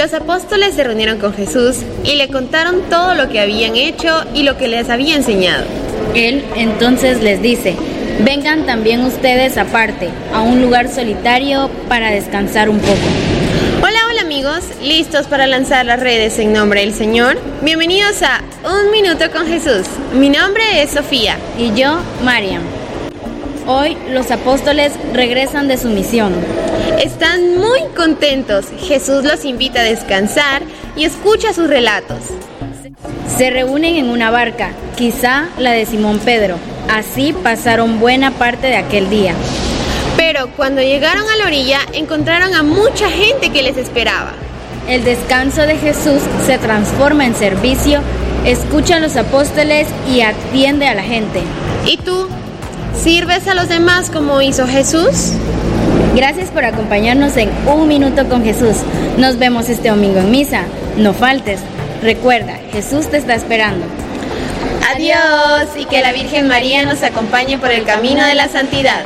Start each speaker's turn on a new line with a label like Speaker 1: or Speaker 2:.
Speaker 1: Los apóstoles se reunieron con Jesús y le contaron todo lo que habían hecho y lo que les había enseñado.
Speaker 2: Él entonces les dice, vengan también ustedes aparte, a un lugar solitario para descansar un poco.
Speaker 1: Hola, hola amigos, ¿listos para lanzar las redes en nombre del Señor? Bienvenidos a Un Minuto con Jesús. Mi nombre es Sofía.
Speaker 2: Y yo, Mariam. Hoy los apóstoles regresan de su misión.
Speaker 1: Están muy contentos. Jesús los invita a descansar y escucha sus relatos.
Speaker 2: Se reúnen en una barca, quizá la de Simón Pedro. Así pasaron buena parte de aquel día.
Speaker 1: Pero cuando llegaron a la orilla encontraron a mucha gente que les esperaba.
Speaker 2: El descanso de Jesús se transforma en servicio, escucha a los apóstoles y atiende a la gente.
Speaker 1: ¿Y tú? ¿Sirves a los demás como hizo Jesús?
Speaker 2: Gracias por acompañarnos en Un Minuto con Jesús. Nos vemos este domingo en misa. No faltes. Recuerda, Jesús te está esperando.
Speaker 1: Adiós y que la Virgen María nos acompañe por el camino de la santidad.